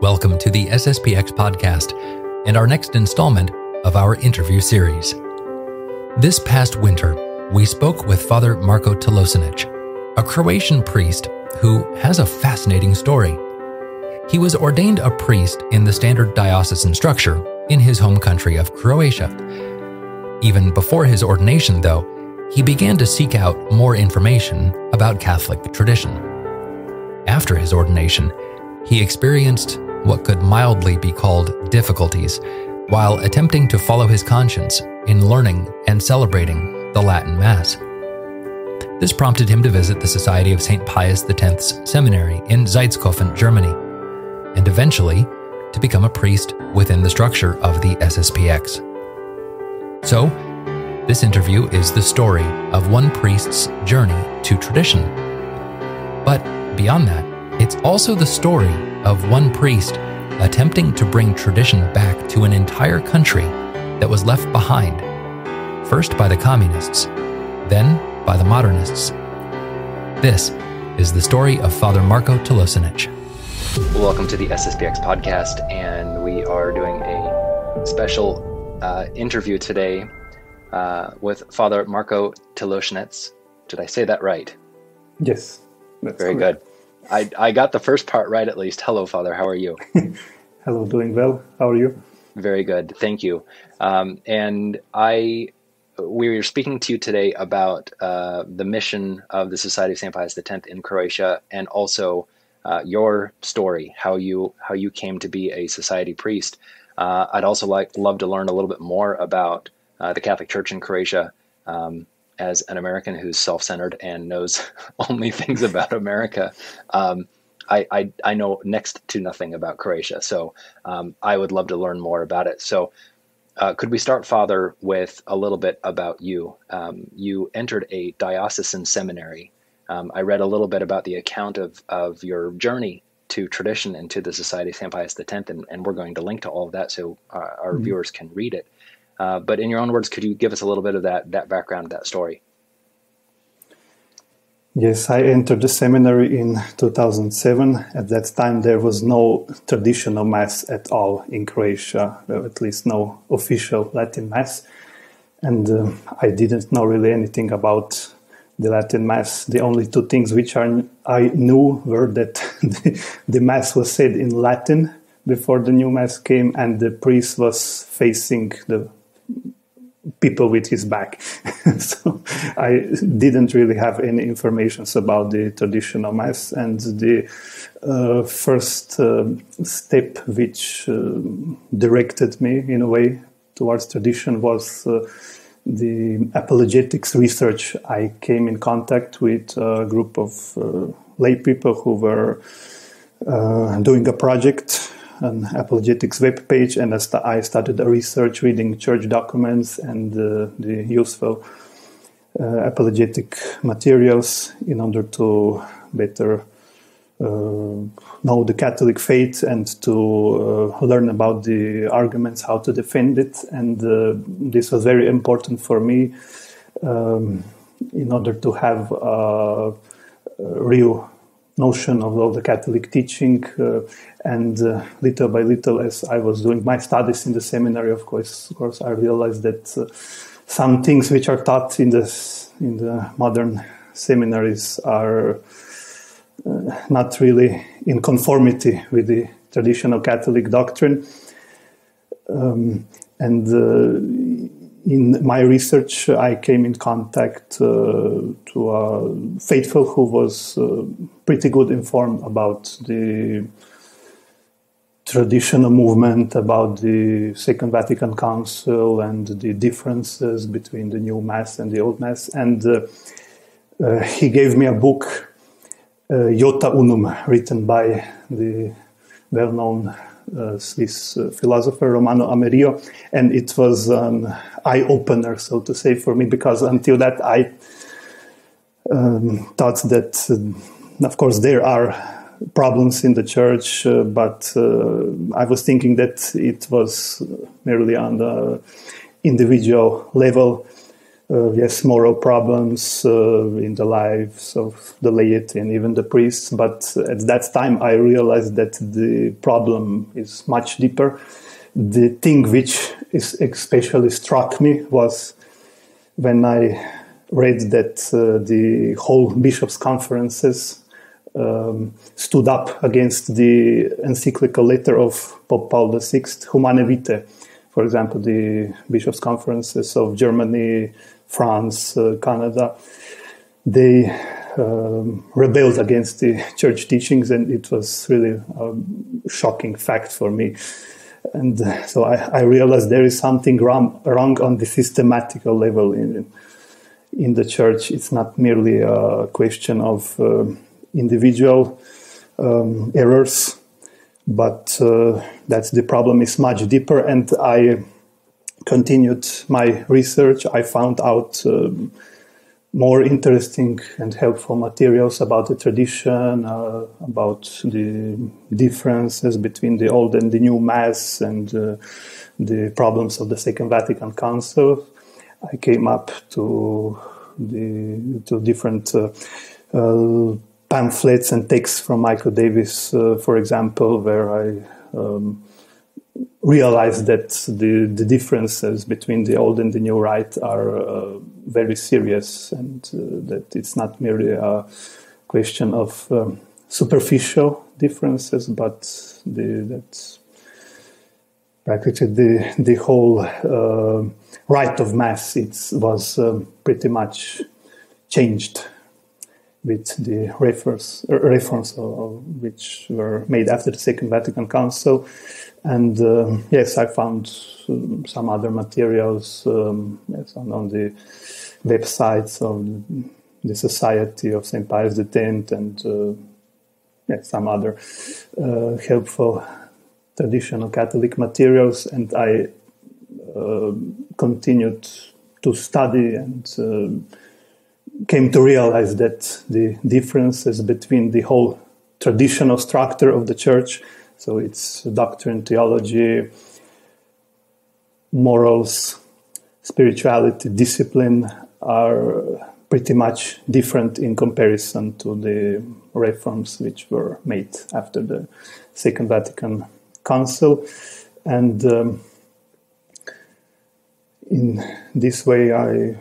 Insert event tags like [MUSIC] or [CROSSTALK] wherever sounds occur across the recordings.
Welcome to the SSPX podcast and our next installment of our interview series. This past winter, we spoke with Father Marko Telosinic, a Croatian priest who has a fascinating story. He was ordained a priest in the standard diocesan structure in his home country of Croatia. Even before his ordination, though, he began to seek out more information about Catholic tradition. After his ordination, he experienced what could mildly be called difficulties while attempting to follow his conscience in learning and celebrating the Latin Mass. This prompted him to visit the Society of St. Pius X's seminary in Zaitzkofen, Germany, and eventually to become a priest within the structure of the SSPX. So, this interview is the story of one priest's journey to tradition. But beyond that, it's also the story of one priest attempting to bring tradition back to an entire country that was left behind, first by the communists, then by the modernists. This is the story of Father Marco Telosinic. Welcome to the SSPX podcast, and we are doing a special uh, interview today uh, with Father Marco Telosinic. Did I say that right? Yes. Very correct. good. I, I got the first part right at least. Hello, Father. How are you? [LAUGHS] Hello, doing well. How are you? Very good. Thank you. Um, and I, we were speaking to you today about uh, the mission of the Society of St. Pius X in Croatia, and also uh, your story, how you how you came to be a society priest. Uh, I'd also like love to learn a little bit more about uh, the Catholic Church in Croatia. Um, as an American who's self-centered and knows [LAUGHS] only things about America, um, I, I, I know next to nothing about Croatia. So um, I would love to learn more about it. So uh, could we start, Father, with a little bit about you? Um, you entered a diocesan seminary. Um, I read a little bit about the account of of your journey to tradition and to the Society of St. Pius X, and, and we're going to link to all of that so uh, our mm-hmm. viewers can read it. Uh, but in your own words, could you give us a little bit of that that background, that story? Yes, I entered the seminary in 2007. At that time, there was no traditional mass at all in Croatia, at least no official Latin mass. And uh, I didn't know really anything about the Latin mass. The only two things which I, I knew were that [LAUGHS] the, the mass was said in Latin before the new mass came, and the priest was facing the people with his back. [LAUGHS] so I didn't really have any information about the traditional mass and the uh, first uh, step which uh, directed me in a way towards tradition was uh, the apologetics research. I came in contact with a group of uh, lay people who were uh, doing a project an apologetics web page, and I started a research reading church documents and uh, the useful uh, apologetic materials in order to better uh, know the Catholic faith and to uh, learn about the arguments, how to defend it. And uh, this was very important for me um, in order to have a real notion of all the Catholic teaching. Uh, and uh, little by little, as I was doing my studies in the seminary, of course, of course, I realized that uh, some things which are taught in the in the modern seminaries are uh, not really in conformity with the traditional Catholic doctrine. Um, and uh, in my research, I came in contact uh, to a faithful who was uh, pretty good informed about the traditional movement, about the Second Vatican Council, and the differences between the new Mass and the Old Mass. And uh, uh he gave me a book, uh, Iota Unum, written by the well-known uh, Swiss uh, philosopher Romano Amerio, and it was an eye opener, so to say, for me, because until that I um, thought that, uh, of course, there are problems in the church, uh, but uh, I was thinking that it was merely on the individual level. Uh, yes, moral problems uh, in the lives of the laity and even the priests. But at that time, I realized that the problem is much deeper. The thing which is especially struck me was when I read that uh, the whole bishops' conferences um, stood up against the encyclical letter of Pope Paul VI, Humanae Vitae. For example, the bishops' conferences of Germany, France, uh, Canada, they um, rebelled against the church teachings, and it was really a shocking fact for me. And so I, I realized there is something wrong, wrong on the systematical level in in the church. It's not merely a question of uh, individual um, errors, but uh, that the problem is much deeper. And I continued my research, I found out um, more interesting and helpful materials about the tradition, uh, about the differences between the old and the new Mass, and uh, the problems of the Second Vatican Council. I came up to the to different uh, uh pamphlets and texts from Michael Davies, uh, for example, where I um, realized that the, the differences between the old and the new rite are uh, very serious and uh, that it's not merely a question of um, superficial differences, but the, that practically the, the whole uh, rite of Mass it was um, pretty much changed with the reforms, reforms which were made after the Second Vatican Council and uh, yes, I found um, some other materials um, yes, on, on, the websites of the Society of St. Pius X and uh, some other uh, helpful traditional Catholic materials. And I uh, continued to study and uh, came to realize that the differences between the whole traditional structure of the church so it's doctrine, theology, morals, spirituality, discipline are pretty much different in comparison to the reforms which were made after the Second Vatican Council. And um, in this way, I,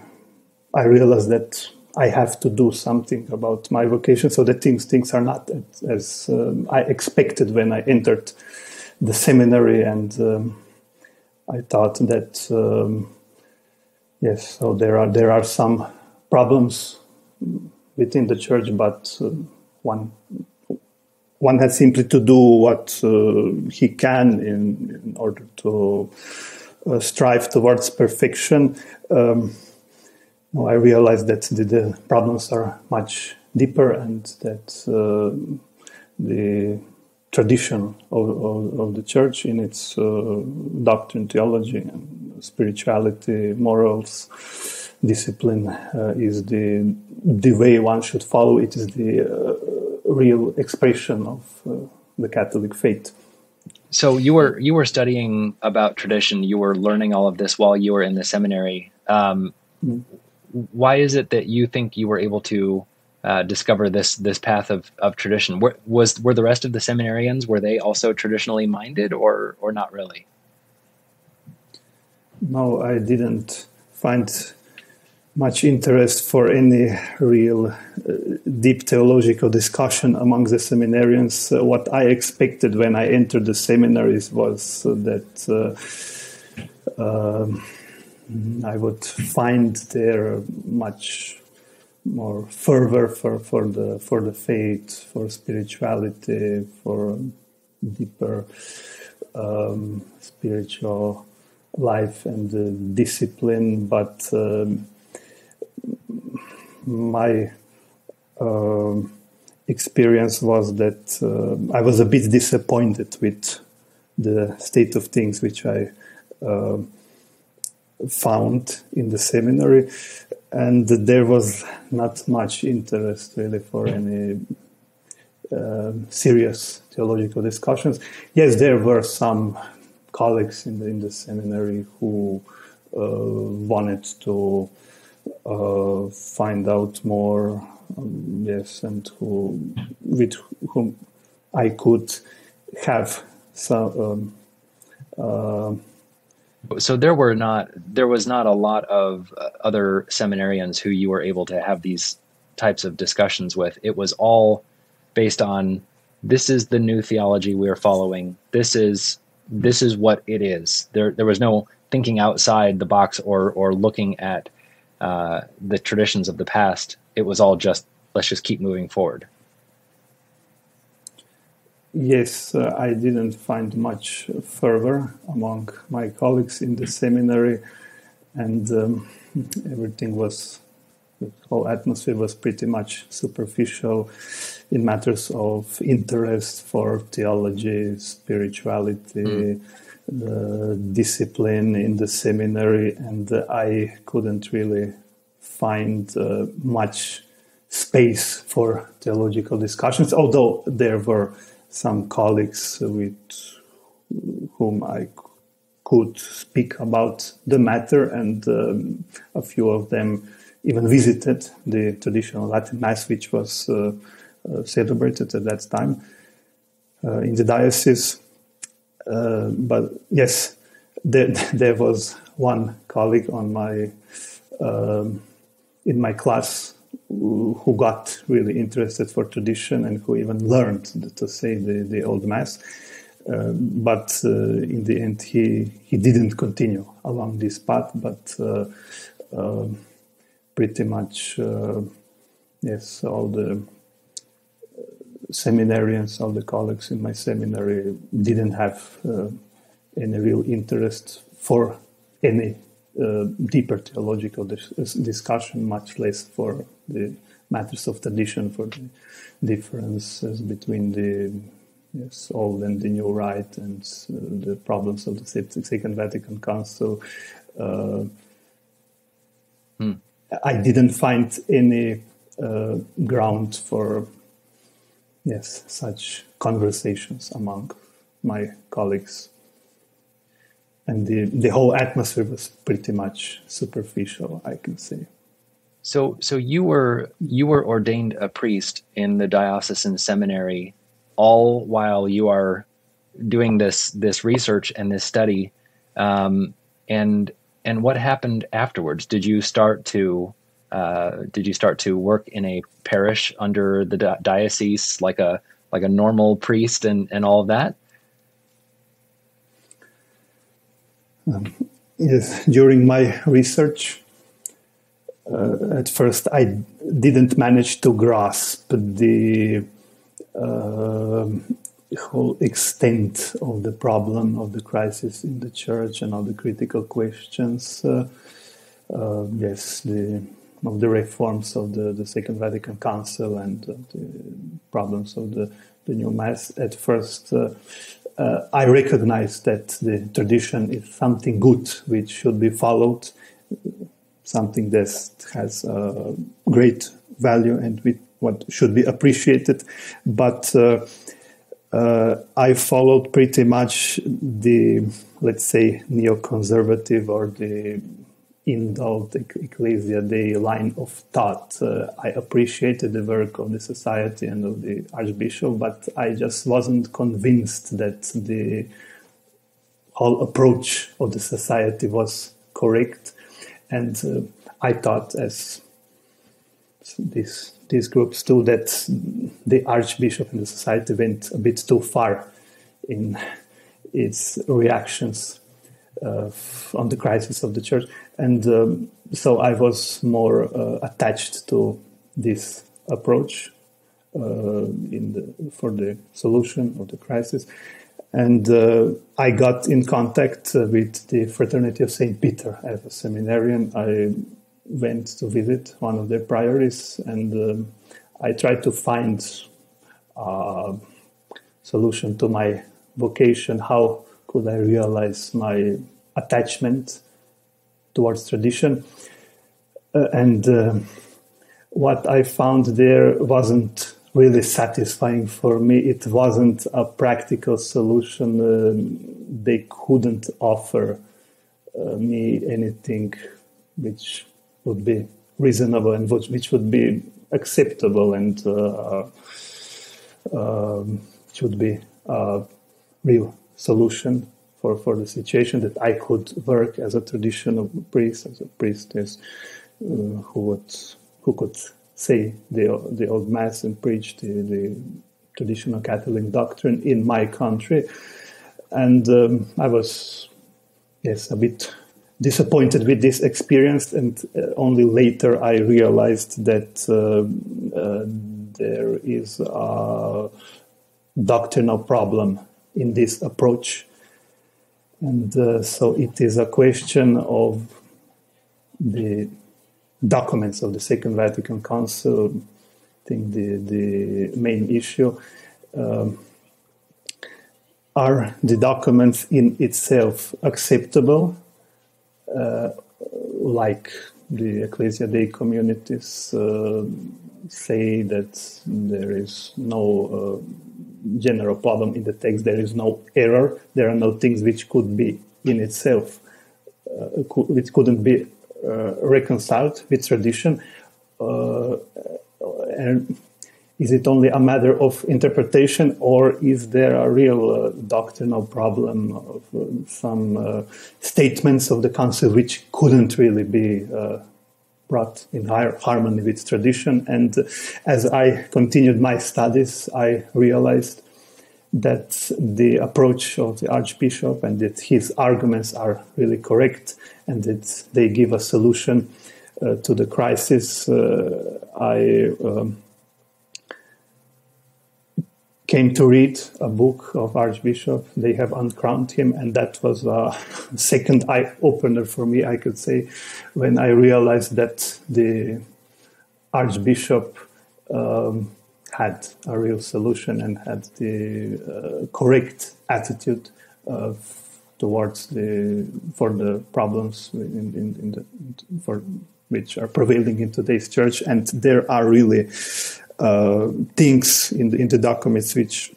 I realized that I have to do something about my vocation so that things things are not as, um, I expected when I entered the seminary, and um, I thought that um, yes, so there are there are some problems within the church, but uh, one one has simply to do what uh, he can in, in order to uh, strive towards perfection. Um, now I realize that the, the, problems are much deeper and that uh, the tradition of, of, of, the church in its uh, doctrine, theology, and spirituality, morals, discipline uh, is the the way one should follow. It is the uh, real expression of uh, the Catholic faith. So you were you were studying about tradition. You were learning all of this while you were in the seminary. Um, mm why is it that you think you were able to uh, discover this this path of, of tradition? Were, was were the rest of the seminarians were they also traditionally minded or or not really? No, I didn't find much interest for any real uh, deep theological discussion among the seminarians. Uh, what I expected when I entered the seminaries was that. Uh, um, I would find there much more fervor for, for the for the faith, for spirituality, for deeper um, spiritual life and uh, discipline. But um, my uh, experience was that uh, I was a bit disappointed with the state of things, which I um, found in the seminary, and there was not much interest really for any uh, serious theological discussions. Yes, there were some colleagues in the, in the seminary who uh, wanted to uh, find out more. Um, yes, and who with whom I could have some. Um, uh, so there were not there was not a lot of uh, other seminarians who you were able to have these types of discussions with. It was all based on this is the new theology we are following. This is this is what it is. There there was no thinking outside the box or or looking at uh, the traditions of the past. It was all just let's just keep moving forward. Yes, uh, I didn't find much fervor among my colleagues in the seminary, and um, everything was, the whole atmosphere was pretty much superficial in matters of interest for theology, spirituality, mm. the discipline in the seminary, and uh, I couldn't really find uh, much space for theological discussions, although there were some colleagues with whom I could speak about the matter, and um, a few of them even visited the traditional Latin Mass, which was uh, uh, celebrated at that time uh, in the diocese. Uh, but yes, there, [LAUGHS] there was one colleague on my um, in my class who got really interested for tradition and who even learned to say the, the old mass. Uh, but uh, in the end, he, he didn't continue along this path, but uh, um, pretty much, uh, yes, all the seminarians, all the colleagues in my seminary didn't have uh, any real interest for any uh, deeper theological dis- discussion, much less for the matters of tradition, for the differences between the yes, old and the new rite, and uh, the problems of the Second Vatican Council. Uh, hmm. I didn't find any uh, ground for yes such conversations among my colleagues and the, the whole atmosphere was pretty much superficial i can say. So so you were you were ordained a priest in the diocesan seminary all while you are doing this this research and this study. Um, and and what happened afterwards? Did you start to uh, did you start to work in a parish under the di- diocese like a like a normal priest and and all of that Um, yes, during my research, uh, at first I didn't manage to grasp the uh, whole extent of the problem of the crisis in the church and all the critical questions. Uh, uh yes, the of the reforms of the, the Second Vatican Council and the problems of the, the new mass. At first, uh, I recognize that the tradition is something good which should be followed, something that has uh, great value and what should be appreciated. But uh, uh, I followed pretty much the, let's say, neoconservative or the Indult Ecclesia Dei line of thought. Uh, I appreciated the work of the society and of the Archbishop, but I just wasn't convinced that the whole approach of the society was correct. And uh, I thought, as this these groups too, that the Archbishop and the society went a bit too far in its reactions uh, on the crisis of the church and um, so I was more uh, attached to this approach uh, in the, for the solution of the crisis. And uh, I got in contact uh, with the Fraternity of St. Peter as a seminarian. I went to visit one of their priories and um, I tried to find a solution to my vocation. How could I realize my attachment towards tradition. Uh, and uh, what I found there wasn't really satisfying for me. It wasn't a practical solution. Uh, they couldn't offer uh, me anything which would be reasonable and which would be acceptable and uh, um, should be a real solution for, for the situation that I could work as a traditional priest, as a priestess uh, who would who could say the the old mass and preach the, the traditional Catholic doctrine in my country, and um, I was yes a bit disappointed with this experience, and uh, only later I realized that uh, uh, there is a doctrinal problem in this approach. And uh, so it is a question of the documents of the Second Vatican Council. I think the, the main issue. Um, are the documents in itself acceptable uh, like the Ecclesia Dei communities uh, say that there is no uh, general problem in the text, there is no error, there are no things which could be in itself, which couldn't be reconciled with tradition. and is it only a matter of interpretation, or is there a real uh, doctrinal problem of uh, some uh, statements of the council which couldn't really be uh, brought in harmony with tradition? And as I continued my studies, I realized that the approach of the archbishop and that his arguments are really correct and that they give a solution uh, to the crisis. Uh, I um, came to read a book of Archbishop. They have uncrowned him, and that was a [LAUGHS] second eye opener for me, I could say, when I realized that the Archbishop um, had a real solution and had the uh, correct attitude uh, towards the for the problems in, in, in the, for which are prevailing in today's church, and there are really things in the, in the documents which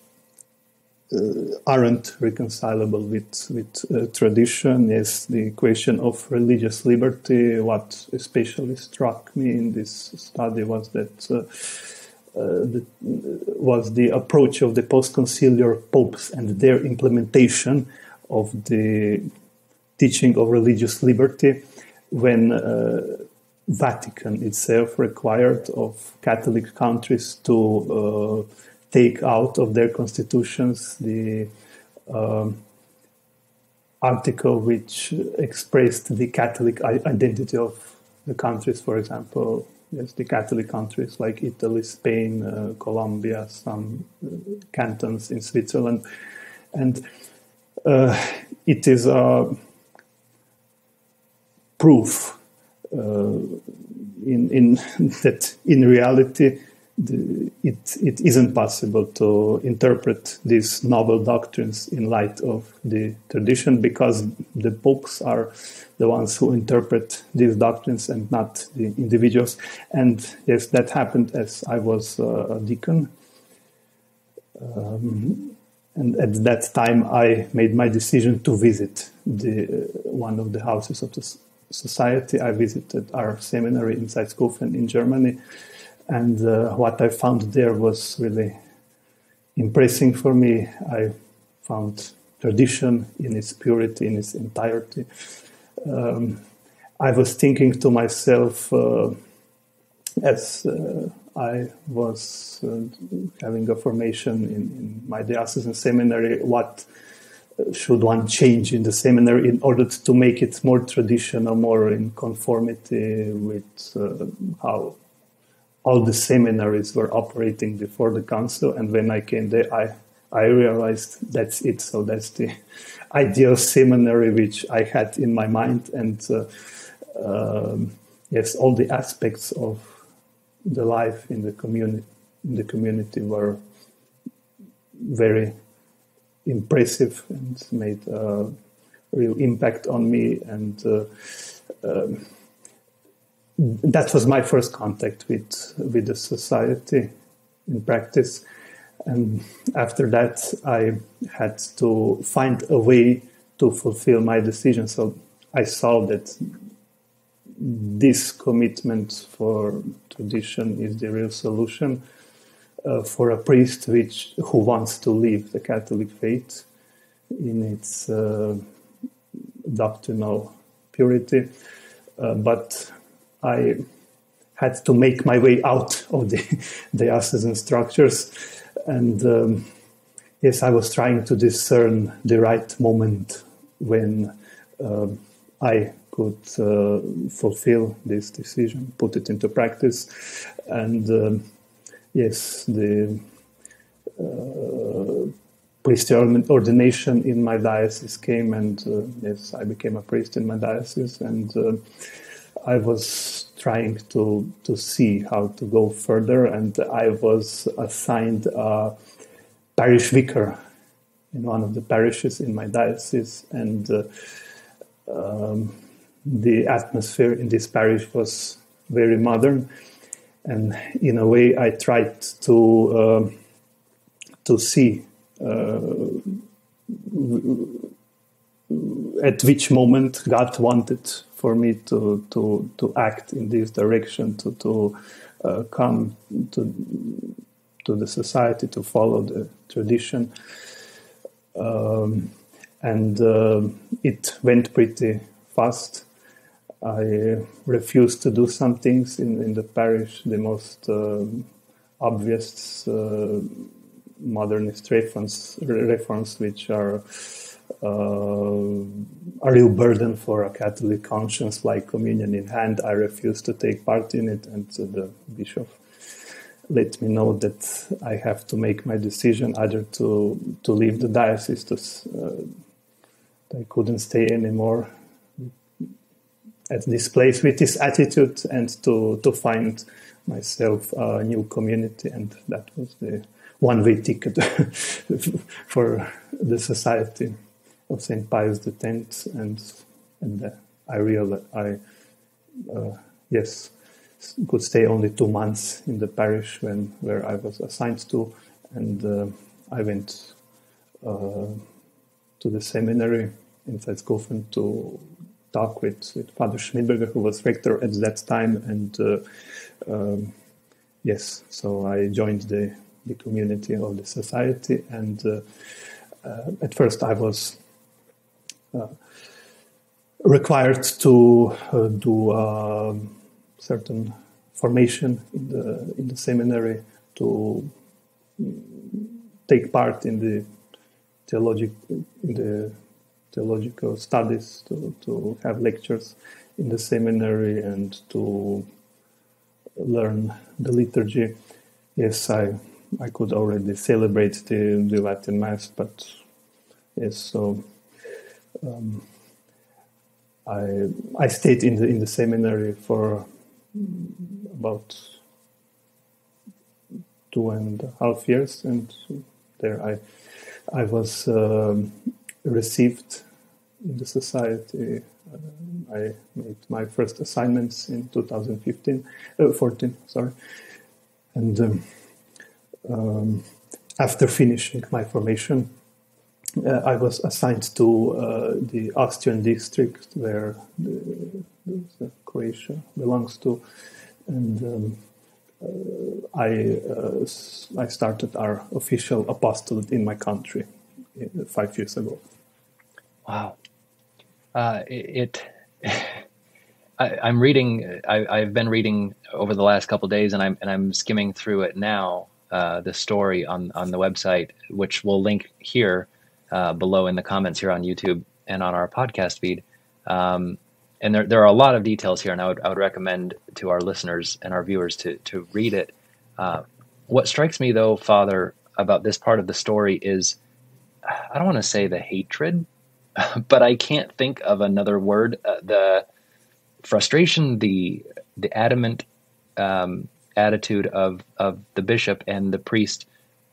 uh, aren't reconcilable with with uh, tradition is the question of religious liberty. What especially struck me in this study was that uh, uh, the, was the approach of the post-conciliar popes and their implementation of the teaching of religious liberty when uh, Vatican itself required of Catholic countries to uh, take out of their constitutions the um, article which expressed the Catholic identity of the countries, for example, yes, the Catholic countries like Italy, Spain, uh, Colombia, some uh, cantons in Switzerland. And uh, it is a proof in, in [LAUGHS] that in reality the, it, it isn't possible to interpret these novel doctrines in light of the tradition because the popes are the ones who interpret these doctrines and not the individuals. And yes, that happened as I was uh, a deacon. Um, and at that time, I made my decision to visit the, uh, one of the houses of the society. I visited our seminary in Zaitzkofen in Germany, and uh, what I found there was really impressing for me. I found tradition in its purity, in its entirety. Um, I was thinking to myself uh, as uh, I was uh, having a formation in, in my diocesan seminary, what should one change in the seminary in order to make it more traditional, more in conformity with uh, how all the seminaries were operating before the council? And when I came there, I I realized that's it. So that's the [LAUGHS] ideal seminary which I had in my mind, and uh, um, yes, all the aspects of the life in the community in the community were very impressive and made a real impact on me. And uh, um, that was my first contact with with the society in practice. And after that, I had to find a way to fulfill my decision. So I saw that this commitment for tradition is the real solution uh, for a priest which who wants to live the Catholic faith in its uh, doctrinal purity. Uh, but I had to make my way out [LAUGHS] of the diocesan structures, and um, yes, I was trying to discern the right moment when uh, I could uh, fulfill this decision, put it into practice, and um, yes, the uh, priestly ordination in my diocese came, and uh, yes, I became a priest in my diocese, and uh, I was trying to to see how to go further, and I was assigned a parish vicar in one of the parishes in my diocese, and uh, um, the atmosphere in this parish was very modern, and in a way, I tried to uh, to see uh, at which moment God wanted for me to to to act in this direction, to to uh, come to to the society, to follow the tradition, um, and uh, it went pretty fast. I refused to do some things in, in the parish, the most uh, obvious uh, modernist reforms, reforms which are uh, a real burden for a Catholic conscience, like communion in hand. I refused to take part in it, and the bishop let me know that I have to make my decision either to to leave the diocese, to, uh, I couldn't stay anymore at this place with this attitude and to, to find myself a new community. And that was the one way ticket [LAUGHS] for the Society of St. Pius X. And, and uh, I realized I, uh, yes, could stay only two months in the parish when where I was assigned to, and uh, I went uh, to the seminary in Zaitzkofen to talk with, with Father Schmidberger, who was rector at that time. And uh, um, yes, so I joined the, the community of the society. And uh, uh, at first, I was required to do um, certain formation in the in the seminary to take part in the theologic in the theological studies, to, to have lectures in the seminary, and to learn the liturgy. Yes, I I could already celebrate the, the Latin Mass, but yes, so um, I I stayed in the in the seminary for about two and a half years, and there I I was um, received in the society. Uh, I made my first assignments in 2015, uh, 14, sorry, and um, um, after finishing my formation, uh, I was assigned to uh, the Austrian district where the, the Croatia belongs to, and um, uh, I uh, I started our official apostolate in my country five years ago. Wow. Uh, it, I, am reading. I, have been reading over the last couple days, and I'm and I'm skimming through it now. Uh, the story on on the website, which we'll link here uh, below in the comments here on YouTube and on our podcast feed. Um, and there there are a lot of details here, and I would I would recommend to our listeners and our viewers to to read it. Uh, what strikes me though, Father, about this part of the story is I don't want to say the hatred [LAUGHS] but I can't think of another word. Uh, the frustration, the the adamant um, attitude of of the bishop and the priest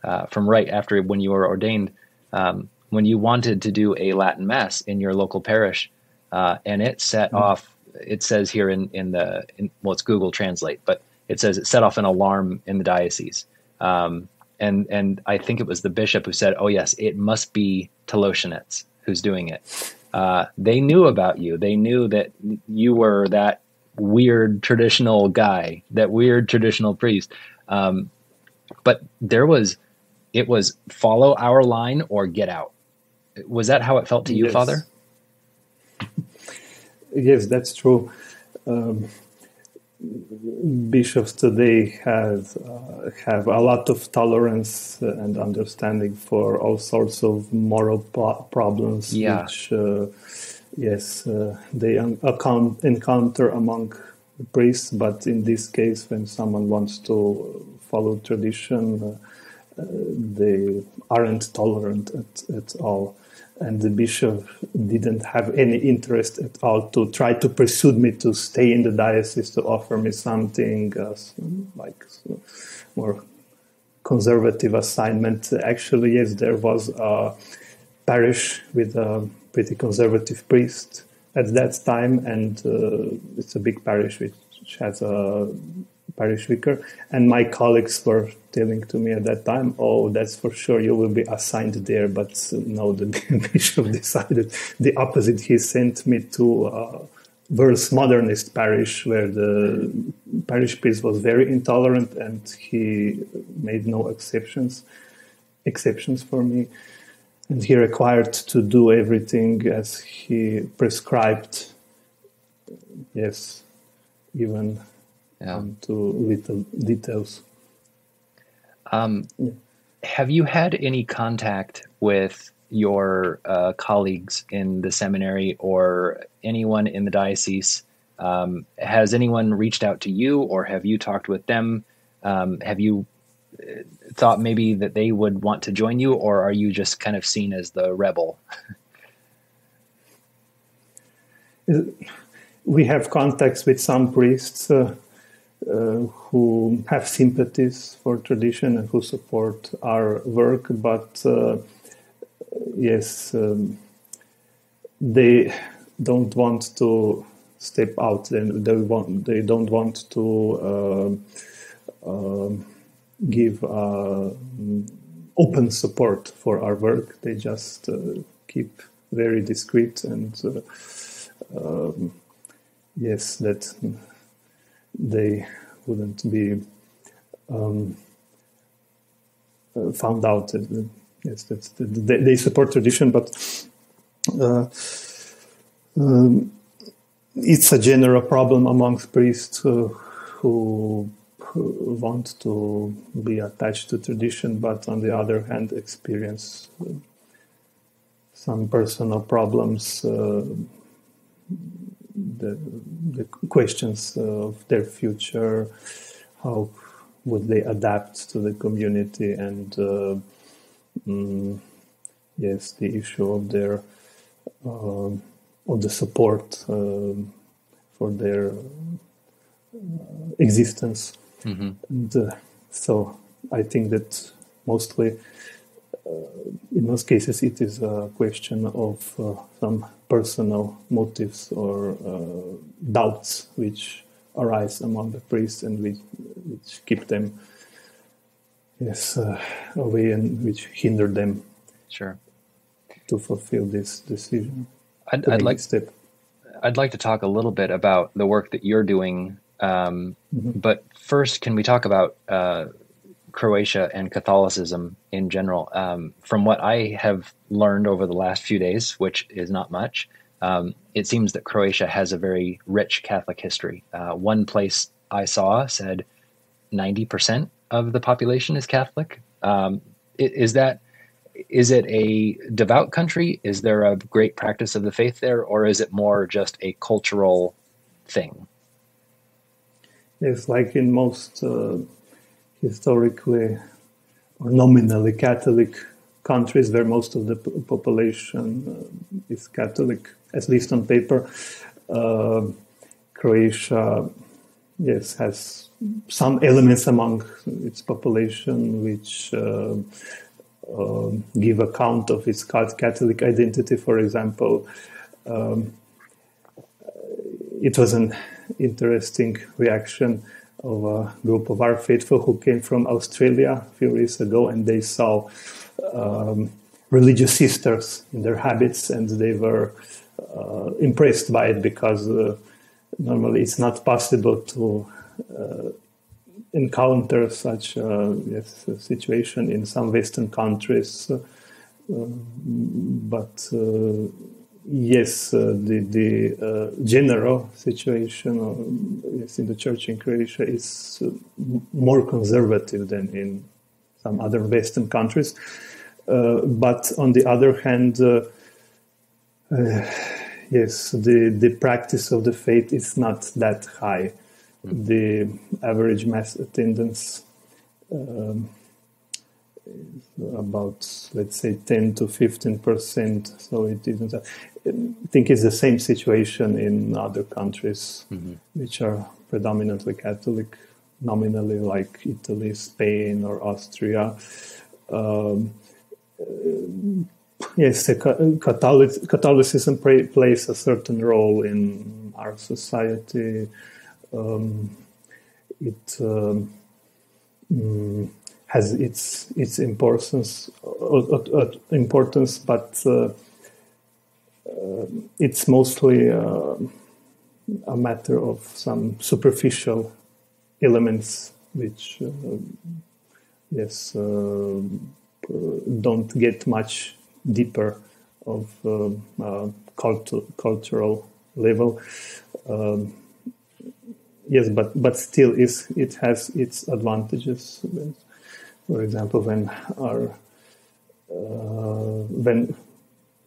uh, from right after when you were ordained, um, when you wanted to do a Latin mass in your local parish, uh, and it set mm-hmm. off. It says here in in the in, well, it's Google Translate, but it says it set off an alarm in the diocese. Um, and and I think it was the bishop who said, "Oh yes, it must be Tolosanets." who's doing it. Uh, they knew about you. They knew that you were that weird traditional guy, that weird traditional priest. Um, but there was, it was follow our line or get out. Was that how it felt to you, yes. Father? Yes, that's true. Um, bishops today have uh, have a lot of tolerance and understanding for all sorts of moral po- problems, yeah. which uh, yes uh, they un- encounter among priests. But in this case, when someone wants to follow tradition, uh, uh, they aren't tolerant at, at all and the bishop didn't have any interest at all to try to persuade me to stay in the diocese to offer me something uh, like more conservative assignment. Actually, yes, there was a parish with a pretty conservative priest at that time, and uh, it's a big parish which has a parish vicar. And my colleagues were telling to me at that time, "Oh, that's for sure. You will be assigned there." But uh, no, the [LAUGHS] bishop decided the opposite. He sent me to a world's modernist parish where the parish priest was very intolerant, and he made no exceptions exceptions for me. And he required to do everything as he prescribed. Yes, even yeah. um, to little details. Um, yeah. Have you had any contact with your uh, colleagues in the seminary or anyone in the diocese? Um, has anyone reached out to you, or have you talked with them? Um, have you uh, thought maybe that they would want to join you, or are you just kind of seen as the rebel? [LAUGHS] we have contacts with some priests. Uh, uh, who have sympathies for tradition and who support our work, but uh, yes, um, they don't want to step out. They, they want. They don't want to uh, give uh, open support for our work. They just uh, keep very discreet and uh, um, yes, that they wouldn't be um, uh, found out. Uh, yes, they, they, support tradition, but uh, um, it's a general problem amongst priests uh, who, who, want to be attached to tradition, but on the other hand, experience uh, some personal problems uh, the, the questions of their future, how would they adapt to the community, and uh, mm, yes, the issue of their uh, of the support uh, for their uh, existence. Mm-hmm. And uh, so I think that mostly in most cases, it is a question of uh, some personal motives or uh, doubts which arise among the priests and which, which keep them yes uh, away and which hinder them sure to fulfill this decision I'd, I'd like step. I'd like to talk a little bit about the work that you're doing um, mm-hmm. but first can we talk about uh, Croatia and Catholicism in general. Um, from what I have learned over the last few days, which is not much, um, it seems that Croatia has a very rich Catholic history. Uh, one place I saw said 90% of the population is Catholic. Um, is that is it a devout country? Is there a great practice of the faith there, or is it more just a cultural thing? It's like in most uh, historically or nominally Catholic countries where most of the population uh, is Catholic, at least on paper. Uh, Croatia, yes, has some elements among its population which uh, uh, give account of its Catholic identity. For example, um, it was an interesting reaction of a group of our faithful who came from Australia a few years ago, and they saw um, religious sisters in their habits, and they were uh, impressed by it because uh, normally it's not possible to uh, encounter such a yes, situation in some Western countries. Uh, but uh, yes, uh, the, the uh, general situation yes, in the church in Croatia is more conservative than in some other Western countries. but on the other hand, yes, the, the practice of the faith is not that high. Mm. The average mass attendance um, is about, let's say, 10 to 15 percent. So it isn't. Think it's the same situation in other countries mm-hmm. which are predominantly Catholic, nominally like Italy, Spain, or Austria. Um, yes, Catholic, Catholicism plays a certain role in our society. Um, it um, mm, has its its importance, uh, uh, uh importance, but uh, uh it's mostly uh, a matter of some superficial elements which, yes, don't get much deeper of uh, cultu- cultural level. Um, yes, but but still, is it has its advantages. For example, when our uh, when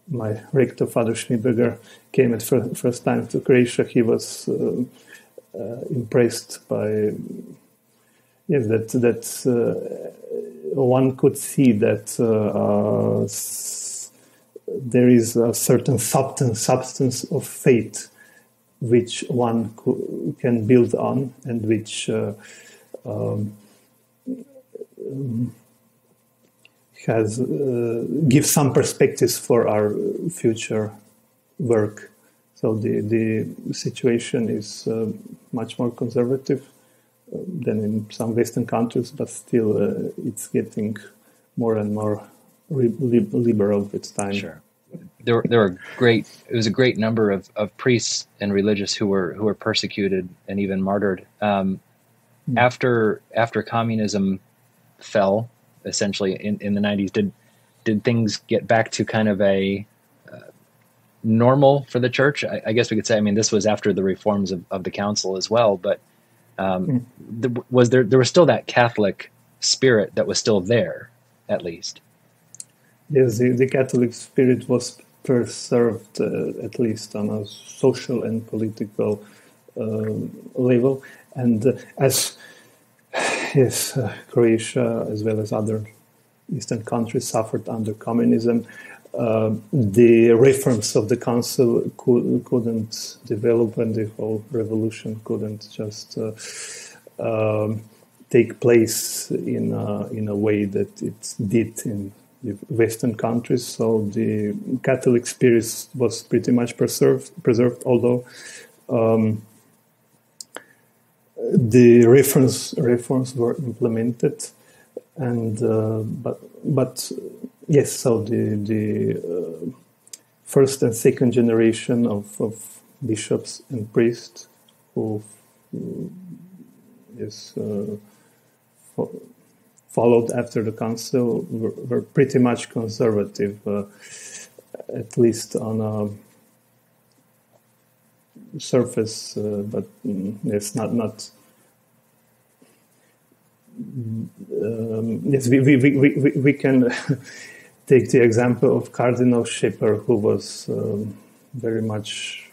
my rector, Father Schmidberger, came at fir- first time to Croatia, he was uh, uh, impressed by yes that that uh, one could see that uh, there is a certain substance, substance of faith which one can build on and which uh, um, has uh, gives some perspectives for our future work. So the the situation is uh, much more conservative uh, than in some Western countries, but still uh, it's getting more and more liberal with time. Sure. There were, there were great. It was a great number of, of priests and religious who were who were persecuted and even martyred. Um, mm. After after communism fell, essentially in, in the nineties, did did things get back to kind of a uh, normal for the church? I, I, guess we could say. I mean, this was after the reforms of, of the council as well, but um, mm. the, was there there was still that Catholic spirit that was still there, at least. Yes, the, the Catholic spirit was preserved, uh, at least on a social and political uh, level. And uh, as yes, uh, Croatia, as well as other Eastern countries, suffered under communism, uh, the reforms of the council could, couldn't develop, and the whole revolution couldn't just uh, um, take place in a, in a way that it did in the Western countries. So the Catholic spirit was pretty much preserved, preserved although um, the reforms reforms were implemented, and uh, but but yes, so the the uh, first and second generation of, of bishops and priests who yes. Uh, followed after the council were, were pretty much conservative, uh, at least on a surface, uh, but mm, it's not not. Um, yes, we, we, we, we, we can [LAUGHS] take the example of Cardinal Šeper, who was um, very much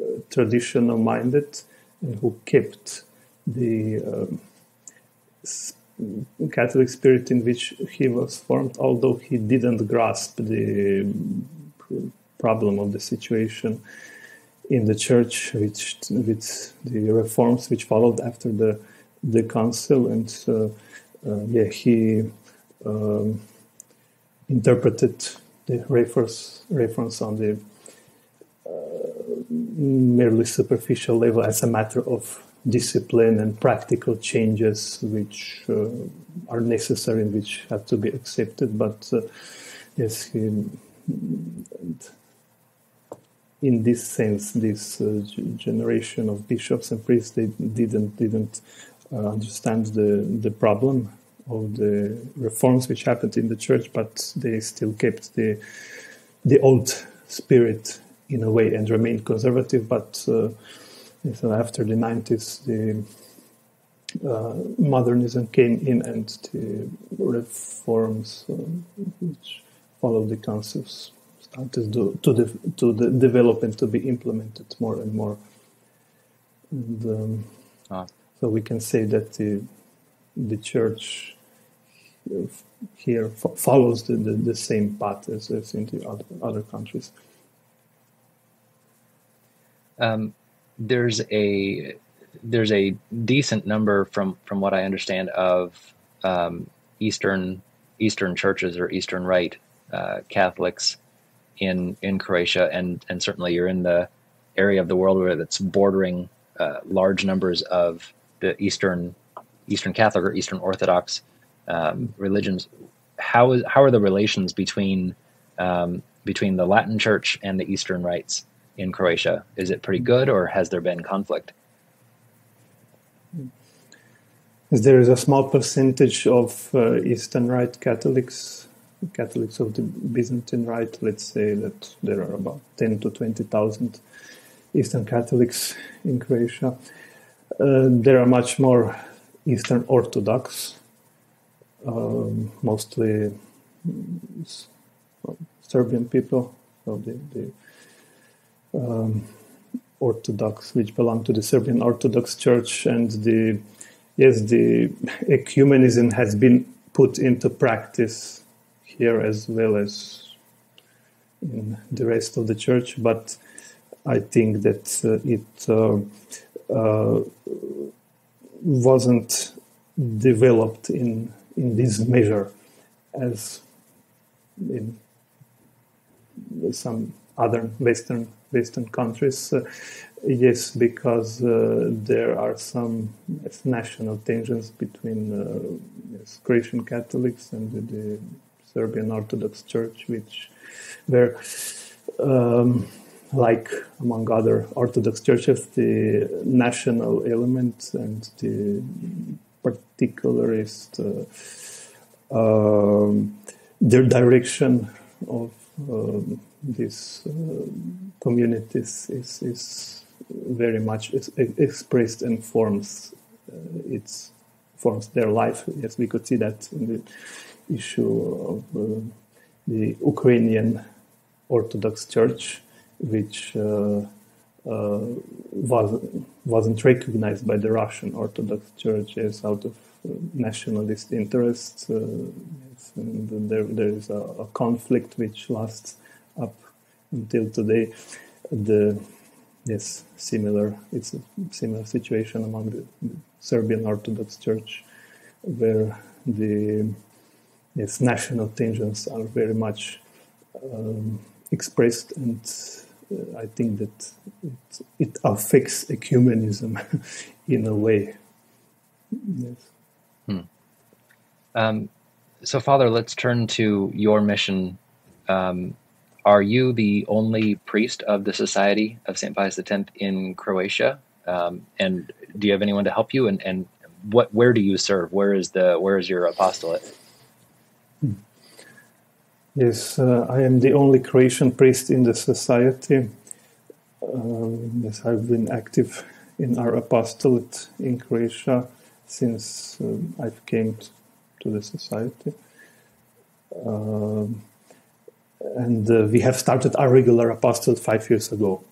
uh, traditional minded and who kept the um, Catholic spirit in which he was formed, although he didn't grasp the problem of the situation in the church, which with the reforms which followed after the the council, and uh, uh, yeah, he um, interpreted the reference reference on the uh, merely superficial level as a matter of discipline and practical changes which uh, are necessary and which have to be accepted. But uh, yes, he, in this sense, this uh, generation of bishops and priests they didn't didn't uh, understand the the problem of the reforms which happened in the church, but they still kept the the old spirit in a way and remained conservative. But uh, so after the nineties, the uh, modernism came in and the reforms uh, which followed the councils to, to, the, to the develop and to be implemented more and more. And, um, ah. So we can say that the, the church here follows the, the, the, same path as, as in the other, other countries. Um, there's a there's a decent number from from what I understand of um, Eastern Eastern churches or Eastern Rite uh, Catholics in in Croatia, and and certainly you're in the area of the world where that's bordering uh, large numbers of the Eastern Eastern Catholic or Eastern Orthodox um, religions. How is how are the relations between um, between the Latin Church and the Eastern rites in Croatia? Is it pretty good, or has there been conflict? There is a small percentage of uh, Eastern Rite Catholics Catholics of the Byzantine Rite, let's say that there are about 10 to 20,000 Eastern Catholics in Croatia. Uh, there are much more Eastern Orthodox, um, mostly Serbian people, so the, the um, Orthodox, which belong to the Serbian Orthodox Church, and the yes, the ecumenism has been put into practice here as well as in the rest of the church, but I think that uh, it uh, uh, wasn't developed in in this measure as in some other Western Western countries. Uh, yes, because uh, there are some national tensions between uh, yes, Croatian Catholics and the Serbian Orthodox Church, which were um, like among other Orthodox churches, the national element and the particularist uh, um, their direction of um, these uh, communities is, is very much expressed and forms uh, its forms their life. Yes, we could see that in the issue of uh, the Ukrainian Orthodox Church, which uh, uh, was, wasn't recognized by the Russian Orthodox Church as out of nationalist interests. Yes, and there, there is a, a, conflict which lasts up until today. The yes, similar. It's a similar situation among the Serbian Orthodox Church, where the its national tensions are very much um, expressed, and uh, I think that it, it affects ecumenism [LAUGHS] in a way. Yes. Hmm. Um, so, Father, let's turn to your mission. Um, are you the only priest of the Society of St. Pius X in Croatia? Um, and do you have anyone to help you? And, and what, where do you serve? Where is the, where is your apostolate? Yes, uh, I am the only Croatian priest in the society. Um, yes, I've been active in our apostolate in Croatia since um, I've came to the society. Um, and uh, we have started our regular apostolate five years ago.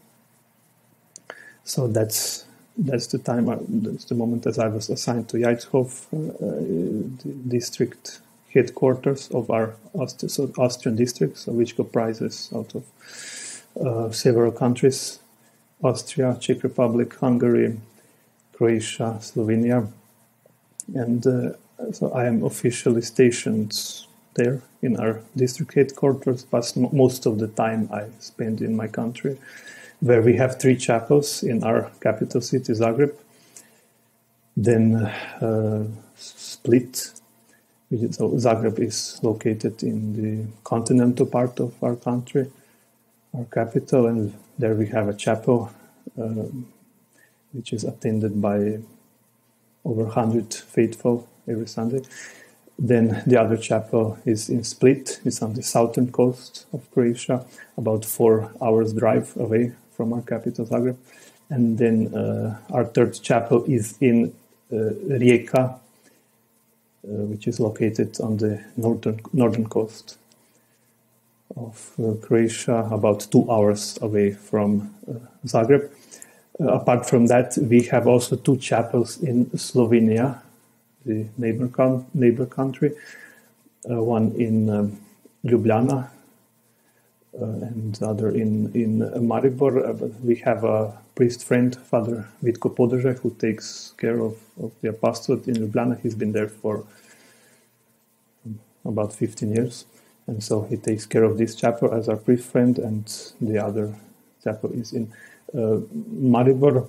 So that's that's the time, I, that's the moment as I was assigned to Jaidhof, uh, uh district headquarters of our Austrian district, which comprises out of uh, several countries: Austria, Czech Republic, Hungary, Croatia, Slovenia, and uh, so I am officially stationed there in our district headquarters. But most of the time I spend in my country, where we have three chapels in our capital city, Zagreb. Then uh, Split so Zagreb is located in the continental part of our country, our capital, and there we have a chapel, uh, which is attended by over 100 faithful every Sunday. Then the other chapel is in Split. It's on the southern coast of Croatia, about four hours drive away from our capital, Zagreb. And then uh, our third chapel is in uh, Rijeka, which is located on the northern northern coast of uh, Croatia, about two hours away from uh, Zagreb. Uh, apart from that, we have also two chapels in Slovenia, the neighbor, neighbor country, uh, one in um, Ljubljana uh, and the other in, in Maribor. Uh, we have a priest friend, Father Vitko Podržek, who takes care of, of the apostolate in Ljubljana. He's been there for about 15 years. And so he takes care of this chapel as our priest friend, and the other chapel is in uh, Maribor.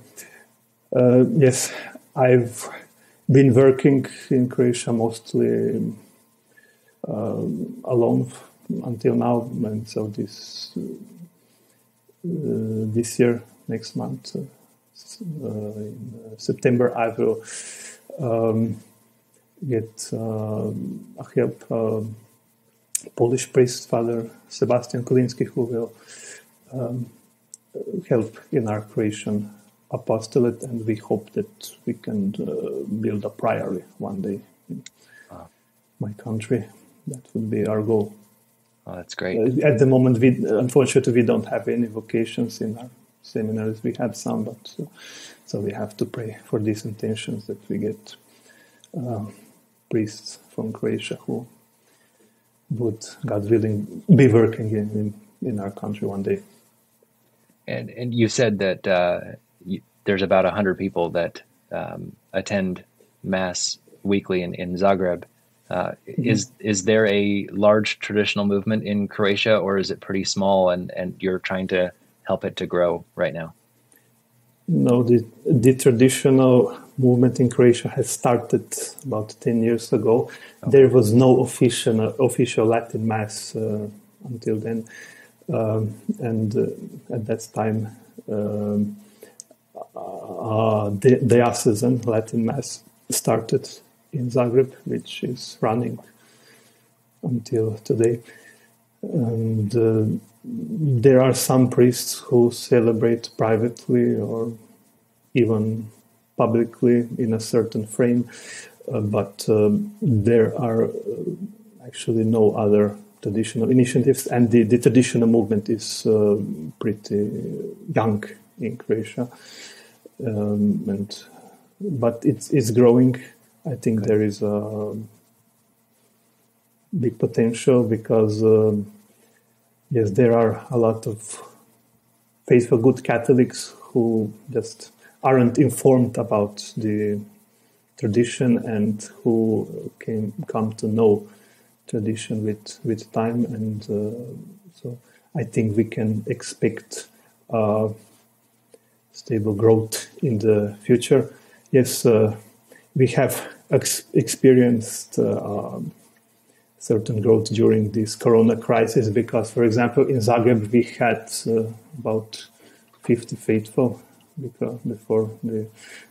Uh, yes, I've been working in Croatia mostly uh, alone until now, and so this uh, this year, next month, uh, uh, in September, I will um, get a help Polish priest, Father Sebastian Kulinski, who will um, help in our Croatian apostolate, and we hope that we can uh, build a priory one day in wow. my country. That would be our goal. Oh, that's great. Uh, at the moment, we unfortunately we don't have any vocations in our seminaries. We have some, but uh, so we have to pray for these intentions that we get uh, priests from Croatia who would, God willing, be working in, in, in our country one day. And and you said that uh, you, there's about hundred people that um, attend mass weekly in, in Zagreb. Uh, mm-hmm. Is is there a large traditional movement in Croatia, or is it pretty small, and, and you're trying to help it to grow right now? No, the the traditional movement in Croatia has started about ten years ago. Okay. There was no official official Latin mass uh, until then. Um, and uh, at that time, um, uh, the diocesan Latin Mass started in Zagreb, which is running until today. And uh, there are some priests who celebrate privately or even publicly in a certain frame, uh, but um, there are uh, actually no other traditional initiatives, and the, the traditional movement is uh, pretty young in Croatia, um, and but it's it's growing. I think there is a big potential because uh, yes, there are a lot of faithful good Catholics who just aren't informed about the tradition and who can come to know tradition with with time, and uh, so I think we can expect uh, stable growth in the future. Yes, uh, we have ex- experienced um, certain growth during this corona crisis because, for example, in Zagreb we had uh, about 50 faithful because before the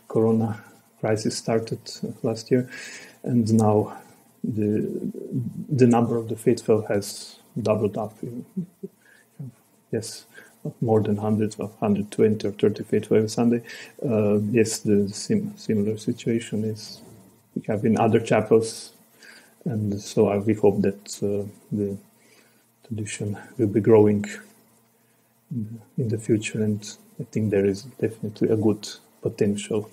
corona crisis started last year, and now the the number of the faithful has doubled up. Yes, more than hundreds of 120 or 30 faithful every Sunday. Uh, yes, the sim- similar situation is we have in other chapels, and so I, we hope that uh, the tradition will be growing in the, in the future, and I think there is definitely a good potential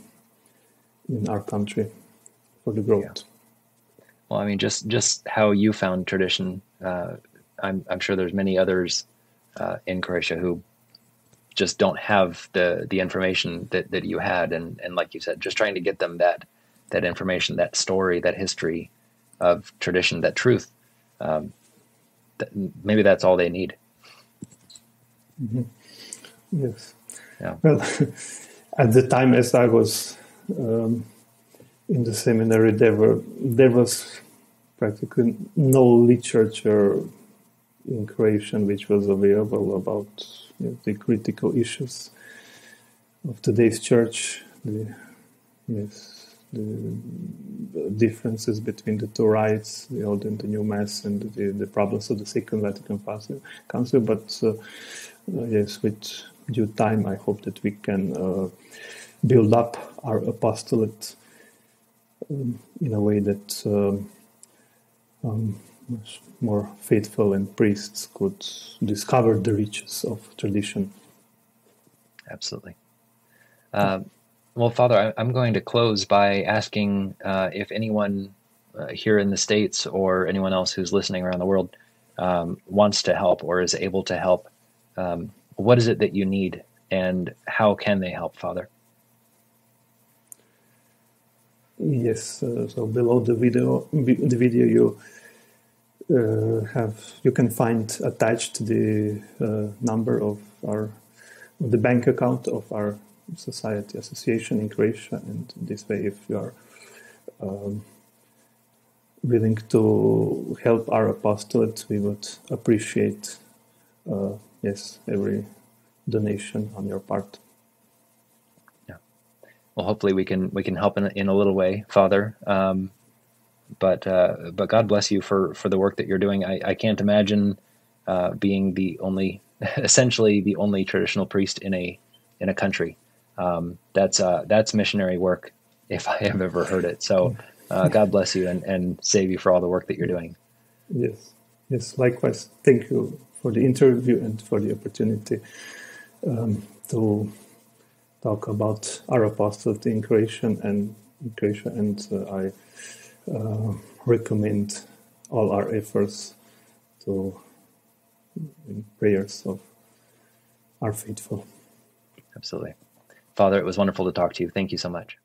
in our country for the growth. Yeah. Well, I mean, just just how you found tradition. Uh, I'm I'm sure there's many others uh, in Croatia who just don't have the the information that, that you had, and and like you said, just trying to get them that that information, that story, that history of tradition, that truth. Um, that maybe that's all they need. Mm-hmm. Yes. Yeah. Well, [LAUGHS] at the time as I was um, in the seminary, there were there was practically no literature in Croatian which was available about you know, the critical issues of today's church. The, yes, the, the differences between the two rites, the Old and the New Mass, and the, the problems of the Second Vatican Council. But uh, uh, yes, with due time, I hope that we can uh, build up our apostolate um, in a way that um, um, more faithful and priests could discover the riches of tradition. Absolutely. Uh, well, Father, I'm going to close by asking uh, if anyone uh, here in the States or anyone else who's listening around the world um, wants to help or is able to help. Um, what is it that you need and how can they help, Father? Yes, uh, so below the video, the video you uh, have you can find attached the uh, number of our the bank account of our society association in Croatia, and this way, if you are um, willing to help our apostolate, we would appreciate uh, yes every donation on your part. Yeah. Well, hopefully we can we can help in in a little way, Father. Um, but uh, but God bless you for for the work that you're doing. I, I can't imagine uh, being the only, [LAUGHS] essentially the only traditional priest in a in a country. Um, that's uh, that's missionary work, if I have ever heard it. So uh, God bless you and, and save you for all the work that you're doing. Yes, yes. Likewise, thank you for the interview and for the opportunity um, to talk about our apostolate in Croatia and in Croatia, and uh, I uh, recommend all our efforts to prayers of our faithful. Absolutely. Father, it was wonderful to talk to you. Thank you so much.